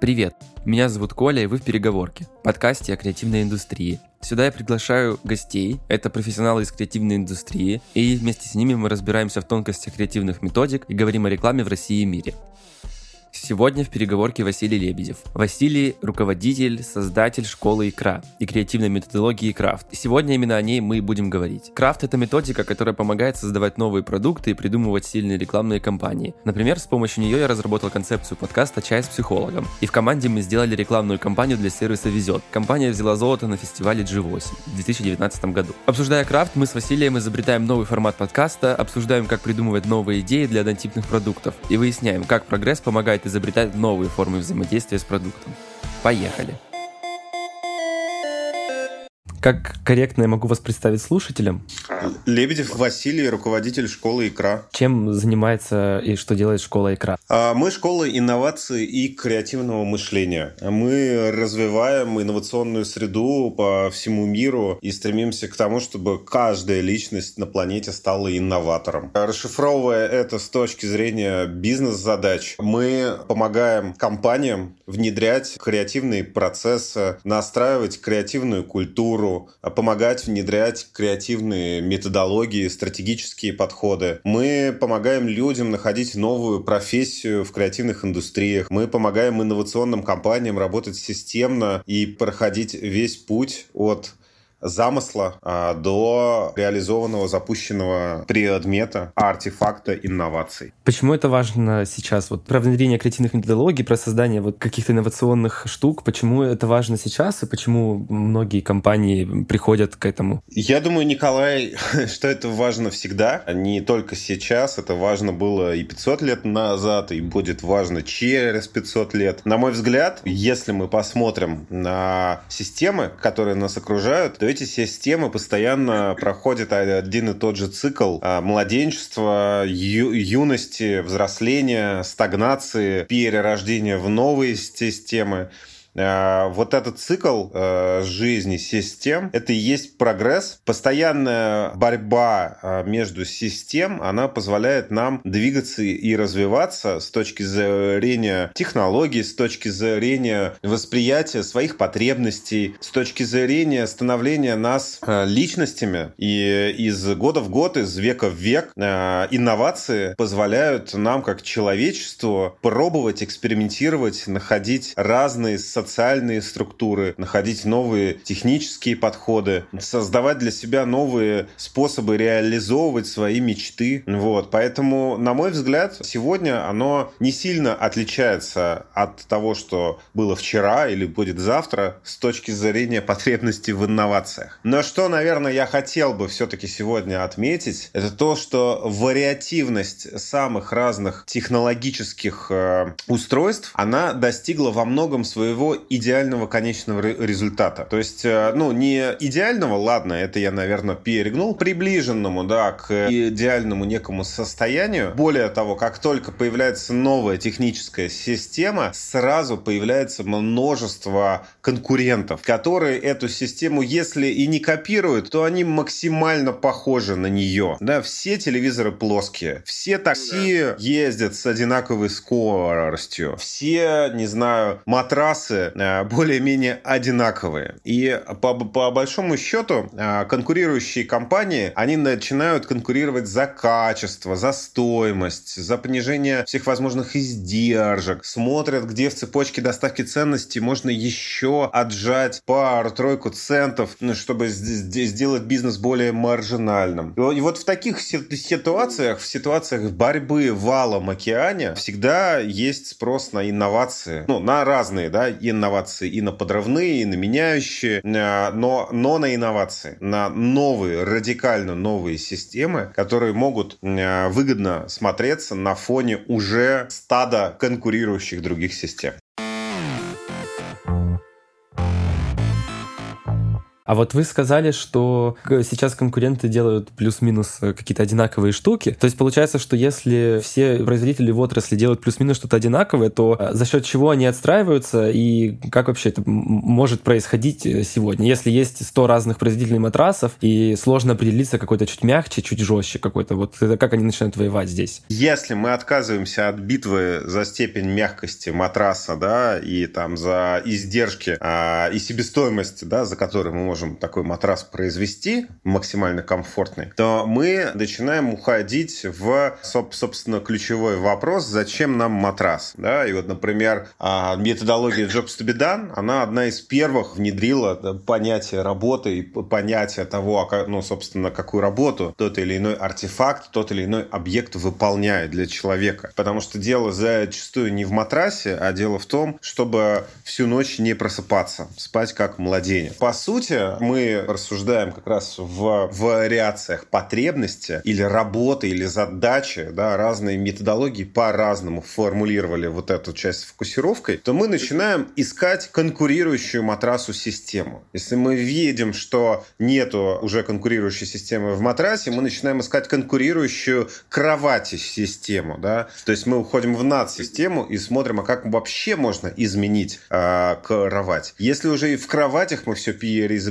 Привет, меня зовут Коля, и вы в «Переговорке», подкасте о креативной индустрии. Сюда я приглашаю гостей, это профессионалы из креативной индустрии, и вместе с ними мы разбираемся в тонкостях креативных методик и говорим о рекламе в России и мире. Сегодня в переговорке Василий Лебедев. Василий – руководитель, создатель школы икра и креативной методологии крафт. Сегодня именно о ней мы и будем говорить. Крафт – это методика, которая помогает создавать новые продукты и придумывать сильные рекламные кампании. Например, с помощью нее я разработал концепцию подкаста «Чай с психологом». И в команде мы сделали рекламную кампанию для сервиса «Везет». Компания взяла золото на фестивале G8 в 2019 году. Обсуждая крафт, мы с Василием изобретаем новый формат подкаста, обсуждаем, как придумывать новые идеи для однотипных продуктов и выясняем, как прогресс помогает изобретать новые формы взаимодействия с продуктом. Поехали! Как корректно я могу вас представить слушателям? Лебедев Василий, руководитель школы «Икра». Чем занимается и что делает школа «Икра»? А, мы школа инноваций и креативного мышления. Мы развиваем инновационную среду по всему миру и стремимся к тому, чтобы каждая личность на планете стала инноватором. Расшифровывая это с точки зрения бизнес-задач, мы помогаем компаниям внедрять креативные процессы, настраивать креативную культуру, а помогать внедрять креативные методологии, стратегические подходы. Мы помогаем людям находить новую профессию в креативных индустриях. Мы помогаем инновационным компаниям работать системно и проходить весь путь от замысла а, до реализованного, запущенного предмета, артефакта инноваций. Почему это важно сейчас? Вот про внедрение креативных методологий, про создание вот каких-то инновационных штук, почему это важно сейчас и почему многие компании приходят к этому? Я думаю, Николай, что это важно всегда, а не только сейчас. Это важно было и 500 лет назад, и будет важно через 500 лет. На мой взгляд, если мы посмотрим на системы, которые нас окружают, то эти системы постоянно проходят один и тот же цикл а, младенчества, ю- юности, взросления, стагнации, перерождения в новые системы. Э, вот этот цикл э, жизни систем, это и есть прогресс. Постоянная борьба э, между систем, она позволяет нам двигаться и развиваться с точки зрения технологий, с точки зрения восприятия своих потребностей, с точки зрения становления нас личностями. И из года в год, из века в век инновации позволяют нам, как человечеству, пробовать, экспериментировать, находить разные социальные социальные структуры, находить новые технические подходы, создавать для себя новые способы реализовывать свои мечты. Вот. Поэтому, на мой взгляд, сегодня оно не сильно отличается от того, что было вчера или будет завтра с точки зрения потребностей в инновациях. Но что, наверное, я хотел бы все-таки сегодня отметить, это то, что вариативность самых разных технологических э, устройств, она достигла во многом своего идеального конечного результата. То есть, э, ну, не идеального, ладно, это я, наверное, перегнул, приближенному, да, к идеальному некому состоянию. Более того, как только появляется новая техническая система, сразу появляется множество конкурентов, которые эту систему, если и не копируют, то они максимально похожи на нее. Да, все телевизоры плоские, все такси да. ездят с одинаковой скоростью, все, не знаю, матрасы Э, более-менее одинаковые. И по, по большому счету э, конкурирующие компании, они начинают конкурировать за качество, за стоимость, за понижение всех возможных издержек, смотрят, где в цепочке доставки ценностей можно еще отжать пару-тройку центов, ну, чтобы сделать бизнес более маржинальным. И вот в таких ситуациях, в ситуациях борьбы валом океане, всегда есть спрос на инновации, ну, на разные, да, и инновации и на подрывные, и на меняющие, э, но, но на инновации, на новые, радикально новые системы, которые могут э, выгодно смотреться на фоне уже стада конкурирующих других систем. А вот вы сказали, что сейчас конкуренты делают плюс-минус э, какие-то одинаковые штуки. То есть получается, что если все производители в отрасли делают плюс-минус что-то одинаковое, то э, за счет чего они отстраиваются и как вообще это может происходить э, сегодня? Если есть 100 разных производителей матрасов и сложно определиться какой-то чуть мягче, чуть жестче какой-то, вот это как они начинают воевать здесь? Если мы отказываемся от битвы за степень мягкости матраса, да, и там за издержки а, и себестоимость, да, за которую мы можем такой матрас произвести, максимально комфортный, то мы начинаем уходить в, собственно, ключевой вопрос, зачем нам матрас, да, и вот, например, а, методология Jobs to be done, она одна из первых внедрила понятие работы и понятие того, а ну, собственно, какую работу тот или иной артефакт, тот или иной объект выполняет для человека. Потому что дело зачастую не в матрасе, а дело в том, чтобы всю ночь не просыпаться, спать как младенец. По сути, мы рассуждаем как раз в вариациях потребности или работы, или задачи, да, разные методологии по-разному формулировали вот эту часть с фокусировкой, то мы начинаем искать конкурирующую матрасу систему. Если мы видим, что нету уже конкурирующей системы в матрасе, мы начинаем искать конкурирующую кровати систему, да, то есть мы уходим в над-систему и смотрим, а как вообще можно изменить э, кровать. Если уже и в кроватях мы все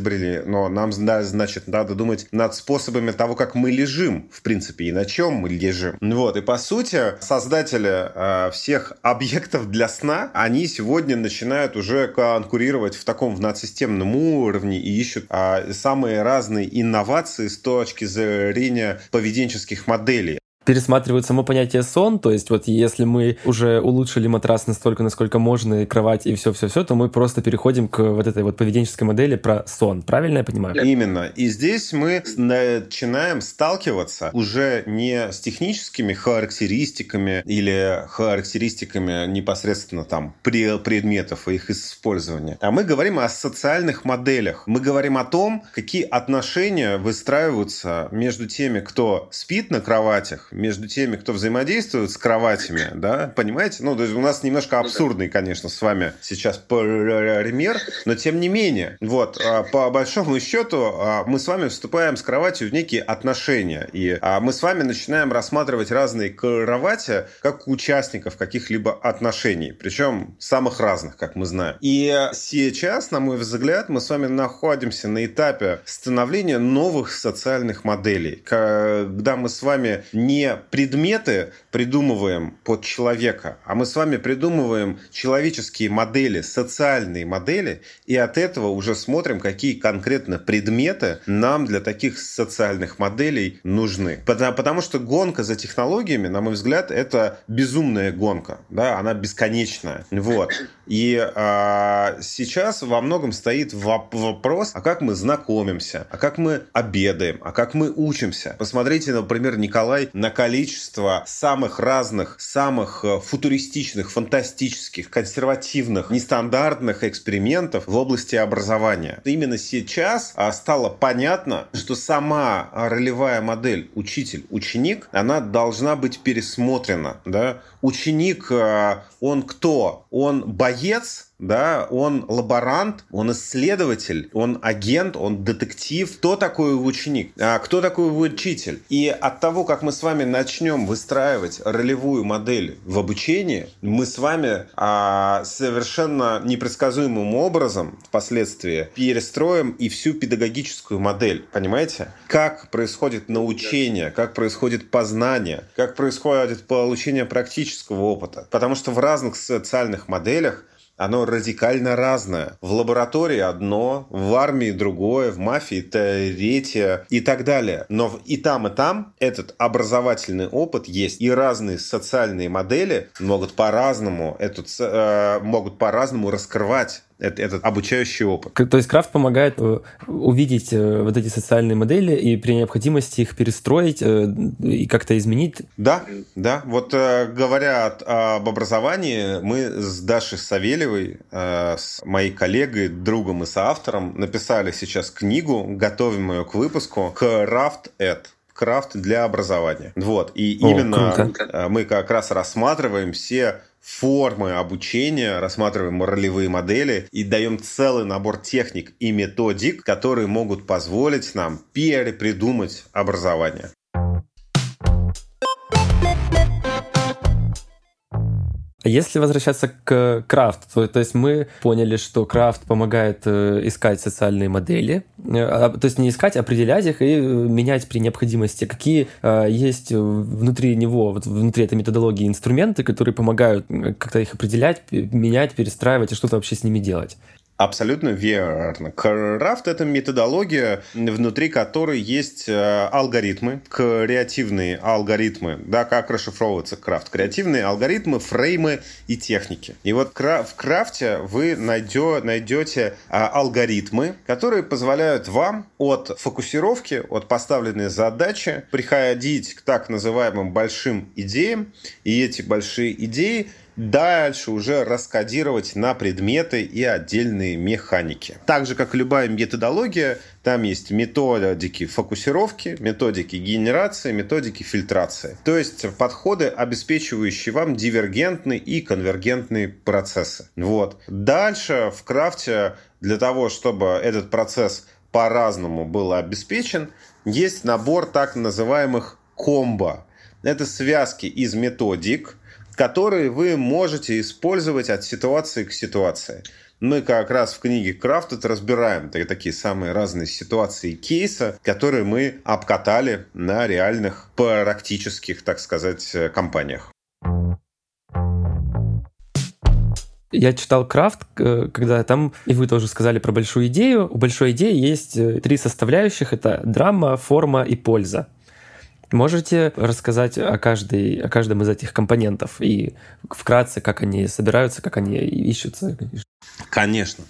переизобрели, но нам, значит, надо думать над способами того, как мы лежим, в принципе, и на чем мы лежим. Вот, и по сути, создатели э, всех объектов для сна, они сегодня начинают уже конкурировать в таком в надсистемном уровне и ищут э, самые разные инновации с точки зрения поведенческих моделей пересматривают само понятие сон, то есть вот если мы уже улучшили матрас настолько, насколько можно, и кровать, и все-все-все, то мы просто переходим к вот этой вот поведенческой модели про сон. Правильно я понимаю? Именно. И здесь мы начинаем сталкиваться уже не с техническими характеристиками или характеристиками непосредственно там предметов и их использования, а мы говорим о социальных моделях. Мы говорим о том, какие отношения выстраиваются между теми, кто спит на кроватях, между теми, кто взаимодействует с кроватями, да, понимаете? Ну, то есть у нас немножко ну абсурдный, конечно, с вами сейчас пример, но тем не менее, вот, а, по большому счету, а, мы с вами вступаем с кроватью в некие отношения, и а, мы с вами начинаем рассматривать разные кровати как участников каких-либо отношений, причем самых разных, как мы знаем. И сейчас, на мой взгляд, мы с вами находимся на этапе становления новых социальных моделей, когда мы с вами не предметы придумываем под человека, а мы с вами придумываем человеческие модели, социальные модели, и от этого уже смотрим, какие конкретно предметы нам для таких социальных моделей нужны. Потому, что гонка за технологиями, на мой взгляд, это безумная гонка, да, она бесконечная. Вот. И а, сейчас во многом стоит вопрос, а как мы знакомимся, а как мы обедаем, а как мы учимся. Посмотрите, например, Николай на количество самых разных, самых э, футуристичных, фантастических, консервативных, нестандартных экспериментов в области образования. Именно сейчас а, стало понятно, что сама ролевая модель учитель-ученик, она должна быть пересмотрена. Да? Ученик, э, он кто? Он боец, да, он лаборант, он исследователь, он агент, он детектив. Кто такой ученик? А кто такой учитель? И от того, как мы с вами начнем выстраивать ролевую модель в обучении, мы с вами а, совершенно непредсказуемым образом впоследствии перестроим и всю педагогическую модель. Понимаете? Как происходит научение, как происходит познание, как происходит получение практического опыта. Потому что в разных социальных моделях оно радикально разное. В лаборатории одно, в армии другое, в мафии третье и так далее. Но и там, и там этот образовательный опыт есть. И разные социальные модели могут по-разному, этот, э, могут по-разному раскрывать этот обучающий опыт. То есть крафт помогает э, увидеть э, вот эти социальные модели и при необходимости их перестроить э, и как-то изменить? Да, да. Вот говоря об образовании, мы с Дашей Савельевой, с моей коллегой, другом и соавтором написали сейчас книгу, готовим ее к выпуску «Крафт Эд» крафт для образования. Вот. И О, именно круто. мы как раз рассматриваем все формы обучения, рассматриваем ролевые модели и даем целый набор техник и методик, которые могут позволить нам перепридумать образование. Если возвращаться к крафту, то, то есть мы поняли, что крафт помогает э, искать социальные модели, э, а, то есть не искать, а определять их и э, менять при необходимости. Какие есть внутри него, вот внутри этой методологии инструменты, которые помогают как-то их определять, менять, перестраивать и что-то вообще с ними делать? Абсолютно верно. Крафт — это методология, внутри которой есть э, алгоритмы, креативные алгоритмы, да, как расшифровывается крафт. Креативные алгоритмы, фреймы и техники. И вот в крафте вы найдете, а, алгоритмы, которые позволяют вам от фокусировки, от поставленной задачи приходить к так называемым большим идеям, и эти большие идеи дальше уже раскодировать на предметы и отдельные механики. Так же, как и любая методология, там есть методики фокусировки, методики генерации, методики фильтрации. То есть подходы, обеспечивающие вам дивергентные и конвергентные процессы. Вот. Дальше в крафте для того, чтобы этот процесс по-разному был обеспечен, есть набор так называемых комбо. Это связки из методик, которые вы можете использовать от ситуации к ситуации. Мы как раз в книге Крафт разбираем такие самые разные ситуации и кейсы, которые мы обкатали на реальных практических, так сказать, компаниях. Я читал Крафт, когда там, и вы тоже сказали про большую идею. У большой идеи есть э, три составляющих. Это драма, форма и польза. Можете рассказать о, каждой, о каждом из этих компонентов и вкратце, как они собираются, как они ищутся? Конечно.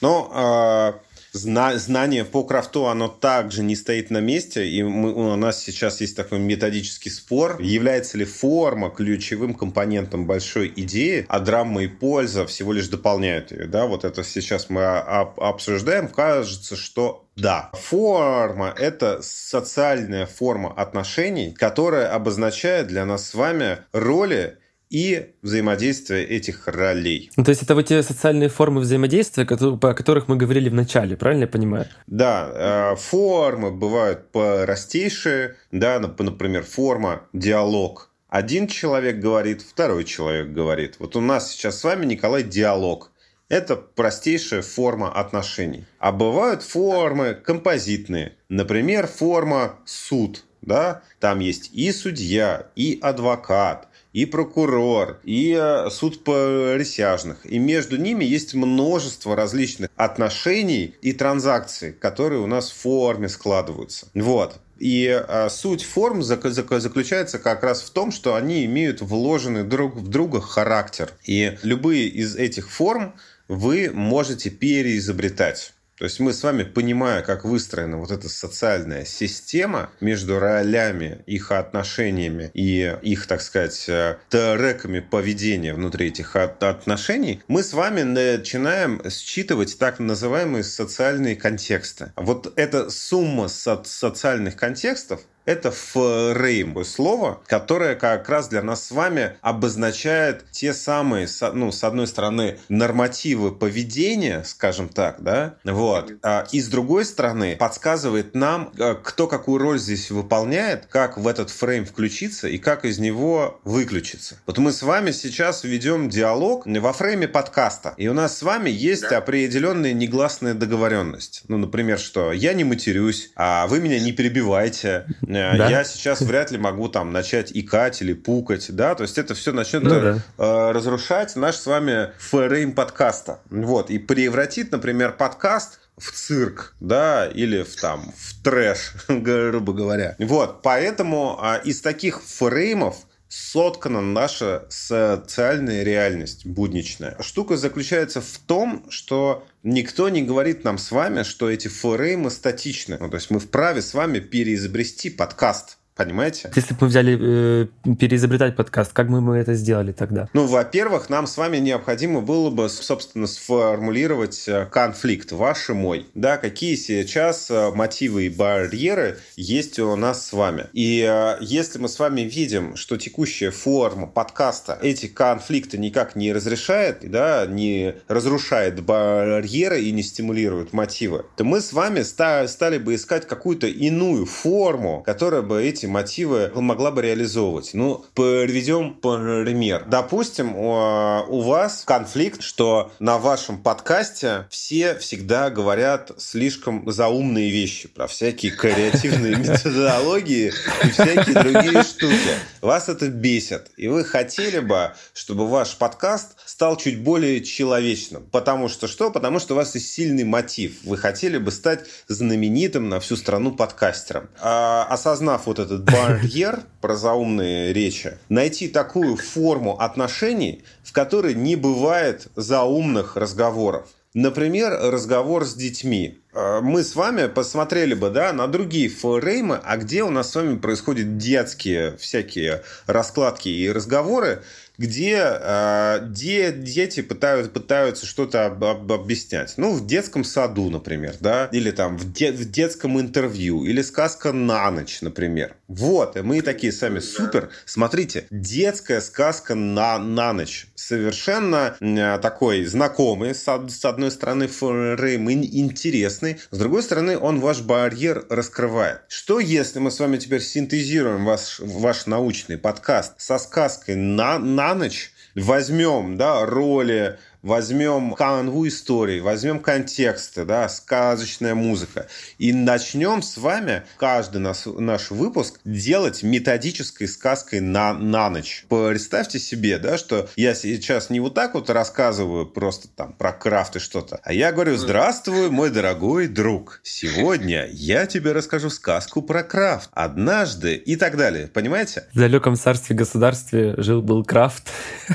Ну, э, знание по крафту, оно также не стоит на месте, и мы, у нас сейчас есть такой методический спор, является ли форма ключевым компонентом большой идеи, а драма и польза всего лишь дополняют ее. Да? Вот это сейчас мы обсуждаем. Кажется, что да. Форма – это социальная форма отношений, которая обозначает для нас с вами роли и взаимодействие этих ролей. Ну, то есть это вот те социальные формы взаимодействия, о которых мы говорили в начале, правильно я понимаю? Да, э, формы бывают простейшие, да, например, форма диалог. Один человек говорит, второй человек говорит. Вот у нас сейчас с вами, Николай, диалог. Это простейшая форма отношений. А бывают формы композитные. Например, форма суд. Да? Там есть и судья, и адвокат, и прокурор, и э, суд присяжных. И между ними есть множество различных отношений и транзакций, которые у нас в форме складываются. Вот. И а, суть форм заключается как раз в том, что они имеют вложенный друг в друга характер. И любые из этих форм вы можете переизобретать. То есть мы с вами, понимая, как выстроена вот эта социальная система между ролями, их отношениями и их, так сказать, э, треками поведения внутри этих отношений, мы с вами начинаем считывать так называемые социальные контексты. Вот эта сумма социальных контекстов это фрейм, слово, которое как раз для нас с вами обозначает те самые, ну, с одной стороны, нормативы поведения, скажем так, да, вот, а, и с другой стороны, подсказывает нам, э, кто какую роль здесь выполняет, как в этот фрейм включиться и как из него выключиться. Вот мы с вами сейчас ведем диалог во фрейме подкаста, и у нас с вами есть определенная негласная договоренность. Ну, например, что я не матерюсь, а вы меня не перебивайте, Э, да. Я сейчас вряд ли могу там начать икать или пукать, да, то есть это все начнет ну, да. э, разрушать наш с вами фрейм подкаста. Вот, и превратит, например, подкаст в цирк, да, или в там в трэш, грубо говоря. Вот, поэтому а, из таких фреймов соткана наша социальная реальность будничная. Штука заключается в том, что никто не говорит нам с вами, что эти фреймы статичны. Ну, то есть мы вправе с вами переизобрести подкаст Понимаете? Если бы мы взяли э, переизобретать подкаст, как бы мы это сделали тогда? Ну, во-первых, нам с вами необходимо было бы, собственно, сформулировать э, конфликт ваш и мой. Да, какие сейчас э, мотивы и барьеры есть у нас с вами. И э, если мы с вами видим, что текущая форма подкаста эти конфликты никак не разрешает, да, не разрушает барьеры и не стимулирует мотивы, то мы с вами стали бы искать какую-то иную форму, которая бы эти мотивы могла бы реализовывать. Ну, приведем пример. Допустим, у вас конфликт, что на вашем подкасте все всегда говорят слишком заумные вещи про всякие креативные методологии и всякие другие штуки. Вас это бесит. И вы хотели бы, чтобы ваш подкаст стал чуть более человечным. Потому что что? Потому что у вас есть сильный мотив. Вы хотели бы стать знаменитым на всю страну подкастером. А, осознав вот этот барьер про заумные речи, найти такую форму отношений, в которой не бывает заумных разговоров. Например, разговор с детьми. А, мы с вами посмотрели бы да, на другие фреймы, а где у нас с вами происходят детские всякие раскладки и разговоры, где э, де, дети пытаются, пытаются что-то об, об, объяснять. Ну, в детском саду, например, да, или там в, де, в детском интервью, или сказка на ночь, например. Вот, и мы такие сами, супер, смотрите, детская сказка на, на ночь. Совершенно э, такой знакомый, с, с одной стороны, фрейм интересный, с другой стороны, он ваш барьер раскрывает. Что если мы с вами теперь синтезируем ваш, ваш научный подкаст со сказкой на, на на ночь возьмем да, роли возьмем канву истории, возьмем контексты, да, сказочная музыка, и начнем с вами каждый наш, наш выпуск делать методической сказкой на, на ночь. Представьте себе, да, что я сейчас не вот так вот рассказываю просто там про крафт и что-то, а я говорю, здравствуй, мой дорогой друг, сегодня я тебе расскажу сказку про крафт, однажды и так далее, понимаете? В далеком царстве государстве жил-был крафт.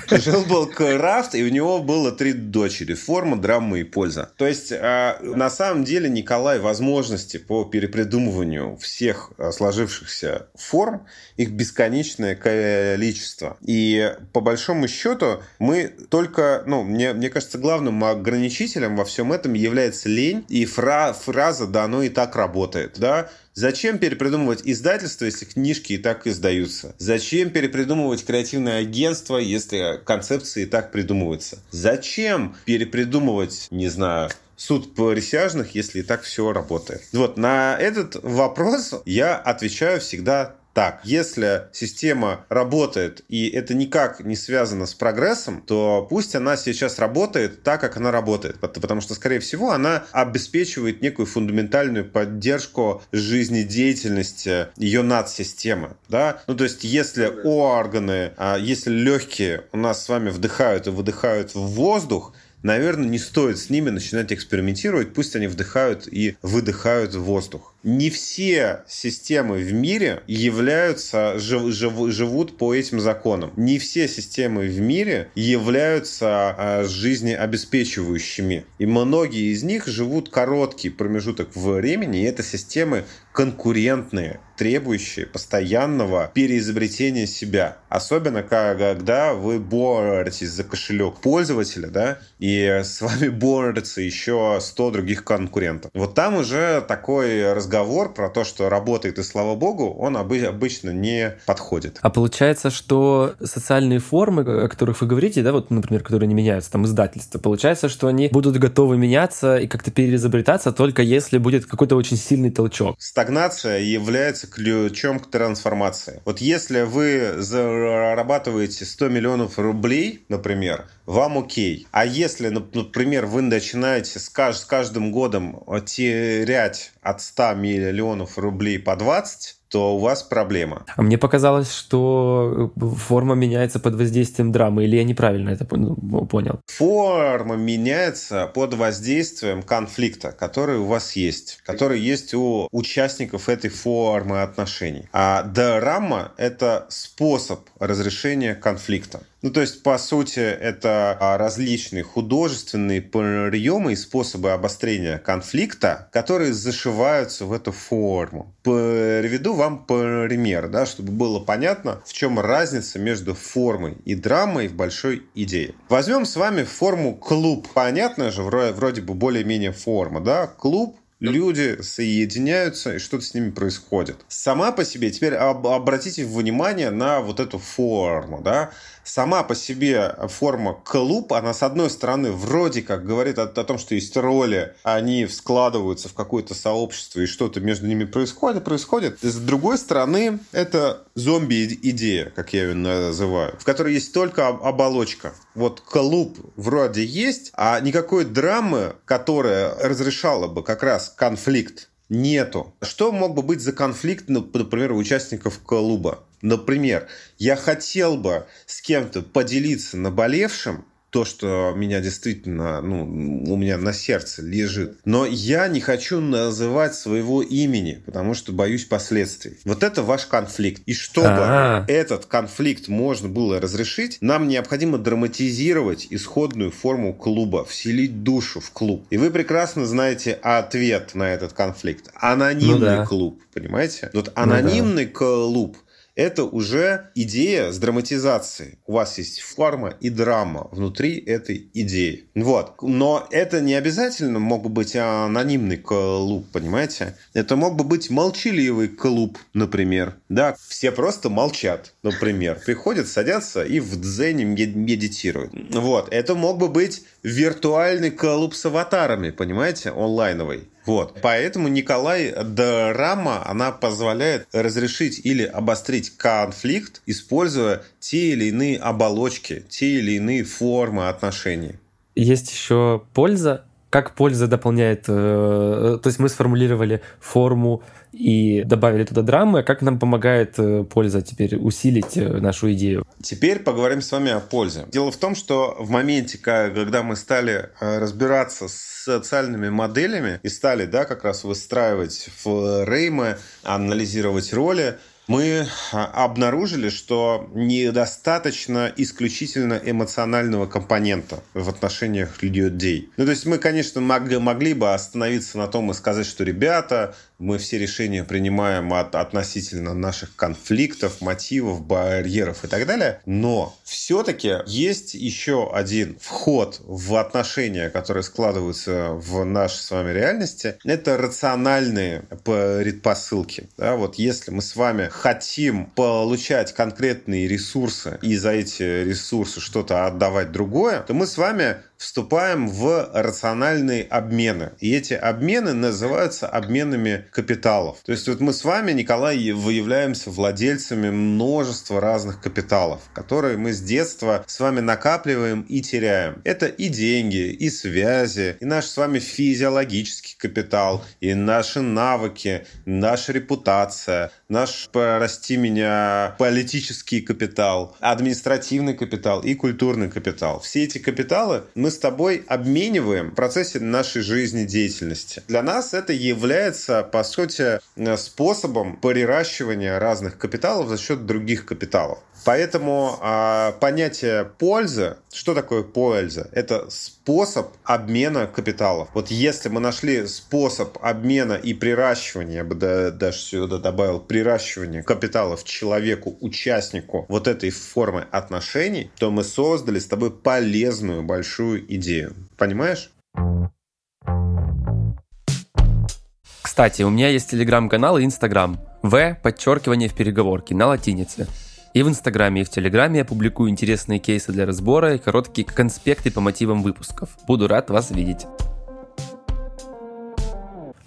Жил-был крафт, и у него было три дочери. Форма, драма и польза. То есть, а, на самом деле, Николай, возможности по перепридумыванию всех а, сложившихся форм, их бесконечное количество. И по большому счету мы только, ну, мне, мне кажется, главным ограничителем во всем этом является лень и фра фраза «да, оно и так работает». Да? Зачем перепридумывать издательство, если книжки и так издаются? Зачем перепридумывать креативное агентство, если концепции и так придумываются? Зачем перепридумывать, не знаю, суд присяжных, если и так все работает? Вот на этот вопрос я отвечаю всегда так, если система работает, и это никак не связано с прогрессом, то пусть она сейчас работает так, как она работает. Потому что, скорее всего, она обеспечивает некую фундаментальную поддержку жизнедеятельности ее надсистемы. Да? Ну, то есть, если органы, а, если легкие у нас с вами вдыхают и выдыхают в воздух, наверное, не стоит с ними начинать экспериментировать, пусть они вдыхают и выдыхают воздух не все системы в мире являются, жив, жив, живут по этим законам. Не все системы в мире являются э, жизнеобеспечивающими. И многие из них живут короткий промежуток времени, и это системы конкурентные, требующие постоянного переизобретения себя. Особенно, когда вы боретесь за кошелек пользователя, да, и с вами борются еще 100 других конкурентов. Вот там уже такой разговор разговор про то, что работает и слава богу, он обычно не подходит. А получается, что социальные формы, о которых вы говорите, да, вот, например, которые не меняются, там издательства, получается, что они будут готовы меняться и как-то переизобретаться только если будет какой-то очень сильный толчок. Стагнация является ключом к трансформации. Вот если вы зарабатываете 100 миллионов рублей, например, вам окей. А если, например, вы начинаете с каждым годом терять от 100 миллионов рублей по 20, то у вас проблема. А мне показалось, что э, форма меняется под воздействием драмы, или я неправильно это ну, понял? Форма меняется под воздействием конфликта, который у вас есть, который есть у участников этой формы отношений. А драма — это способ разрешения конфликта. Ну, то есть, по сути, это а, различные художественные приемы и способы обострения конфликта, которые зашиваются в эту форму. Приведу вам пример, да, чтобы было понятно, в чем разница между формой и драмой в большой идее. Возьмем с вами форму клуб. Понятно же, вроде бы более-менее форма, да? Клуб люди соединяются, и что-то с ними происходит. Сама по себе, теперь об, обратите внимание на вот эту форму, да, сама по себе форма клуб, она с одной стороны вроде как говорит о, о том, что есть роли, они складываются в какое-то сообщество и что-то между ними происходит, происходит. С другой стороны, это зомби-идея, как я ее называю, в которой есть только оболочка. Вот клуб вроде есть, а никакой драмы, которая разрешала бы как раз конфликт, нету. Что мог бы быть за конфликт, например, у участников клуба? Например, я хотел бы с кем-то поделиться наболевшим, то, что меня действительно, ну, у меня на сердце лежит. Но я не хочу называть своего имени, потому что боюсь последствий. Вот это ваш конфликт. И чтобы А-а-а. этот конфликт можно было разрешить, нам необходимо драматизировать исходную форму клуба, вселить душу в клуб. И вы прекрасно знаете ответ на этот конфликт. Анонимный ну, да. клуб, понимаете? Вот анонимный ну, да. клуб это уже идея с драматизацией. У вас есть форма и драма внутри этой идеи. Вот. Но это не обязательно мог бы быть анонимный клуб, понимаете? Это мог бы быть молчаливый клуб, например. Да, все просто молчат, например. Приходят, садятся и в дзене медитируют. Вот. Это мог бы быть виртуальный клуб с аватарами, понимаете, онлайновый. Вот. Поэтому Николай драма, она позволяет разрешить или обострить конфликт, используя те или иные оболочки, те или иные формы отношений. Есть еще польза. Как польза дополняет... Э, то есть мы сформулировали форму и добавили туда драмы. А как нам помогает э, польза теперь усилить э, нашу идею? Теперь поговорим с вами о пользе. Дело в том, что в моменте, когда мы стали разбираться с социальными моделями и стали да, как раз выстраивать в реймы, анализировать роли, мы а, обнаружили, что недостаточно исключительно эмоционального компонента в отношениях людей. Ну, то есть мы, конечно, могли, могли бы остановиться на том и сказать, что ребята, мы все решения принимаем от, относительно наших конфликтов, мотивов, барьеров и так далее. Но все-таки есть еще один вход в отношения, которые складываются в нашей с вами реальности. Это рациональные предпосылки. Да, вот если мы с вами хотим получать конкретные ресурсы и за эти ресурсы что-то отдавать другое, то мы с вами вступаем в рациональные обмены. И эти обмены называются обменами капиталов. То есть вот мы с вами, Николай, выявляемся владельцами множества разных капиталов, которые мы с детства с вами накапливаем и теряем. Это и деньги, и связи, и наш с вами физиологический капитал, и наши навыки, наша репутация, наш, прости меня, политический капитал, административный капитал и культурный капитал. Все эти капиталы мы с тобой обмениваем в процессе нашей жизнедеятельности. Для нас это является, по сути, способом приращивания разных капиталов за счет других капиталов. Поэтому э, понятие пользы, что такое польза? Это способ обмена капиталов. Вот если мы нашли способ обмена и приращивания, я бы даже сюда добавил приращивания капиталов человеку, участнику вот этой формы отношений, то мы создали с тобой полезную большую идею. Понимаешь? Кстати, у меня есть телеграм-канал и инстаграм. В, подчеркивание в переговорке на латинице. И в Инстаграме, и в Телеграме я публикую интересные кейсы для разбора и короткие конспекты по мотивам выпусков. Буду рад вас видеть.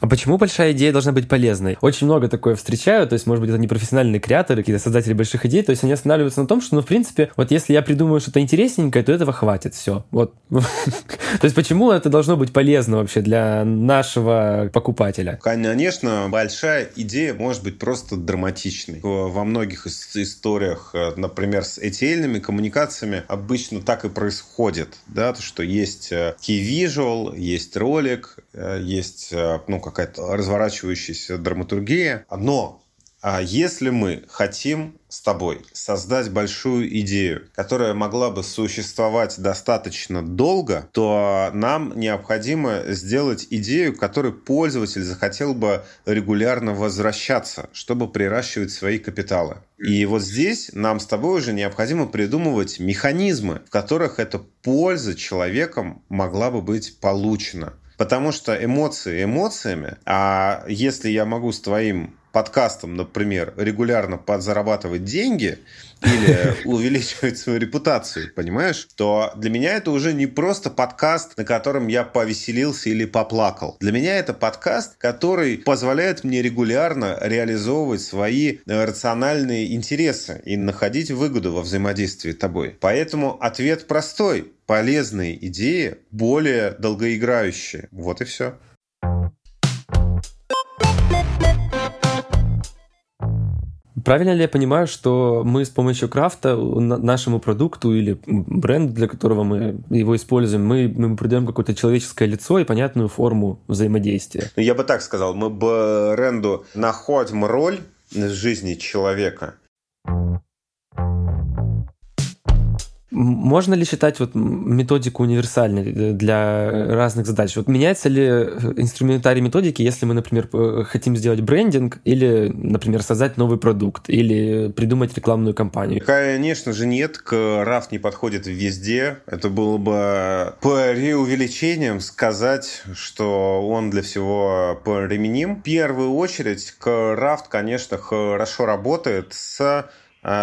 А почему большая идея должна быть полезной? Очень много такое встречаю, то есть, может быть, это не профессиональные креаторы, какие-то создатели больших идей, то есть они останавливаются на том, что, ну, в принципе, вот если я придумаю что-то интересненькое, то этого хватит, все. Вот. То есть почему это должно быть полезно вообще для нашего покупателя? Конечно, большая идея может быть просто драматичной. Во многих историях, э, например, с etl коммуникациями обычно так и происходит, да, то, что есть э, key visual, есть ролик, э, есть, ну, какая-то разворачивающаяся драматургия. Но А если мы хотим с тобой создать большую идею, которая могла бы существовать достаточно долго, то нам необходимо сделать идею, к которой пользователь захотел бы регулярно возвращаться, чтобы приращивать свои капиталы. И вот здесь нам с тобой уже необходимо придумывать механизмы, в которых эта польза человеком могла бы быть получена. Потому что эмоции эмоциями, а если я могу с твоим подкастом, например, регулярно подзарабатывать деньги или увеличивать свою репутацию, понимаешь, то для меня это уже не просто подкаст, на котором я повеселился или поплакал. Для меня это подкаст, который позволяет мне регулярно реализовывать свои э, рациональные интересы и находить выгоду во взаимодействии с тобой. Поэтому ответ простой. Полезные идеи более долгоиграющие. Вот и все. Правильно ли я понимаю, что мы с помощью крафта нашему продукту или бренду, для которого мы его используем, мы, мы придаем какое-то человеческое лицо и понятную форму взаимодействия? Я бы так сказал, мы бренду находим роль в жизни человека, Можно ли считать вот методику универсальной для разных задач? Вот меняется ли инструментарий методики, если мы, например, хотим сделать брендинг или, например, создать новый продукт или придумать рекламную кампанию? Конечно же нет, раф не подходит везде. Это было бы преувеличением сказать, что он для всего применим. В первую очередь, рафт, конечно, хорошо работает с Э,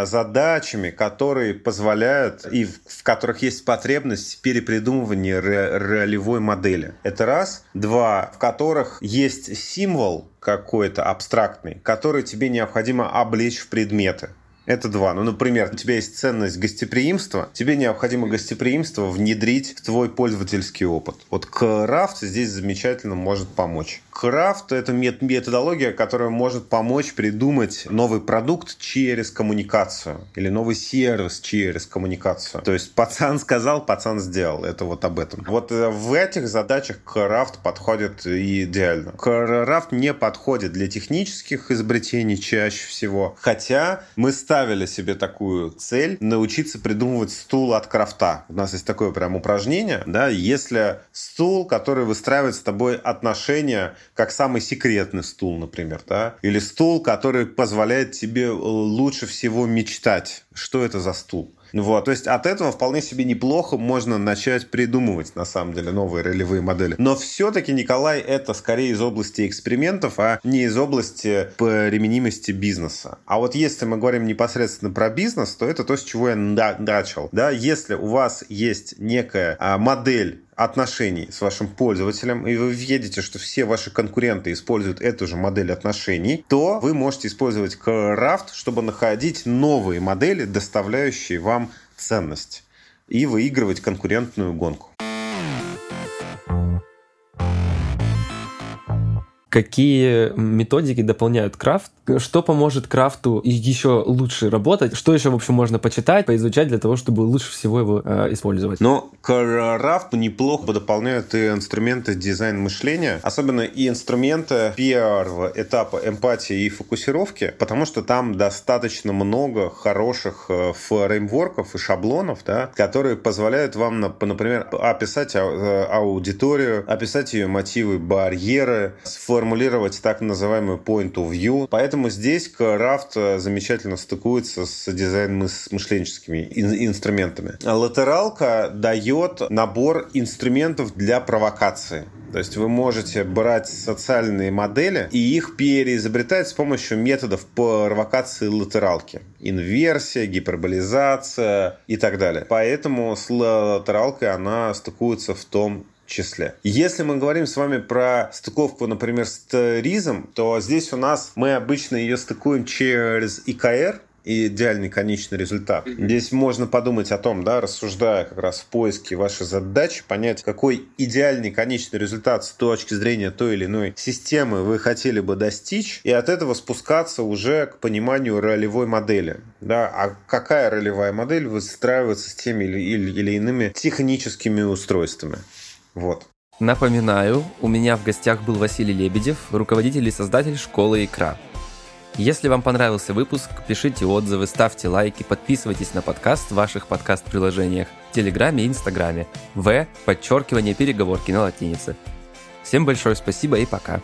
задачами, которые позволяют и в которых есть потребность перепридумывания ре ролевой модели. Это раз. Два, в которых есть символ какой-то абстрактный, который тебе необходимо облечь в предметы. Это два. Ну, например, у тебя есть ценность гостеприимства, тебе необходимо гостеприимство внедрить в твой пользовательский опыт. Вот крафт здесь замечательно может помочь. Крафт — это методология, которая может помочь придумать новый продукт через коммуникацию или новый сервис через коммуникацию. То есть пацан сказал, пацан сделал. Это вот об этом. Вот э, в этих задачах крафт подходит идеально. Крафт не подходит для технических изобретений чаще всего, хотя мы ставим ставили себе такую цель научиться придумывать стул от крафта. У нас есть такое прям упражнение, да, если стул, который выстраивает с тобой отношения, как самый секретный стул, например, да, или стул, который позволяет тебе лучше всего мечтать. Что это за стул? Вот, то есть от этого вполне себе неплохо можно начать придумывать, на самом деле, новые ролевые модели. Но все-таки, Николай, это скорее из области экспериментов, а не из области применимости бизнеса. А вот если мы говорим непосредственно про бизнес, то это то, с чего я начал. Да, если у вас есть некая а, модель отношений с вашим пользователем, и вы видите, что все ваши конкуренты используют эту же модель отношений, то вы можете использовать Craft, чтобы находить новые модели, доставляющие вам ценность, и выигрывать конкурентную гонку. Какие методики дополняют крафт, что поможет крафту еще лучше работать, что еще, в общем, можно почитать, поизучать для того, чтобы лучше всего его э, использовать. Но крафту неплохо дополняют и инструменты дизайн мышления, особенно и инструменты первого этапа эмпатии и фокусировки, потому что там достаточно много хороших э, фреймворков и шаблонов, да, которые позволяют вам, например, описать э, аудиторию, описать ее мотивы, барьеры, сформировать сформулировать так называемый point of view. Поэтому здесь Craft э, замечательно стыкуется с дизайн-мышленческими инструментами. Латералка дает набор инструментов для провокации. То есть вы можете брать социальные модели и их переизобретать с помощью методов провокации латералки. Инверсия, гиперболизация и так далее. Поэтому с латералкой она стыкуется в том числе. Если мы говорим с вами про стыковку, например, с ТРИЗом, то здесь у нас мы обычно ее стыкуем через ИКР, идеальный конечный результат. Здесь можно подумать о том, да, рассуждая как раз в поиске вашей задачи, понять, какой идеальный конечный результат с точки зрения той или иной системы вы хотели бы достичь, и от этого спускаться уже к пониманию ролевой модели. Да, а какая ролевая модель выстраивается с теми или, или, или иными техническими устройствами. Вот. Напоминаю, у меня в гостях был Василий Лебедев, руководитель и создатель школы «Икра». Если вам понравился выпуск, пишите отзывы, ставьте лайки, подписывайтесь на подкаст в ваших подкаст-приложениях, Телеграме и Инстаграме. В, подчеркивание, переговорки на латинице. Всем большое спасибо и пока.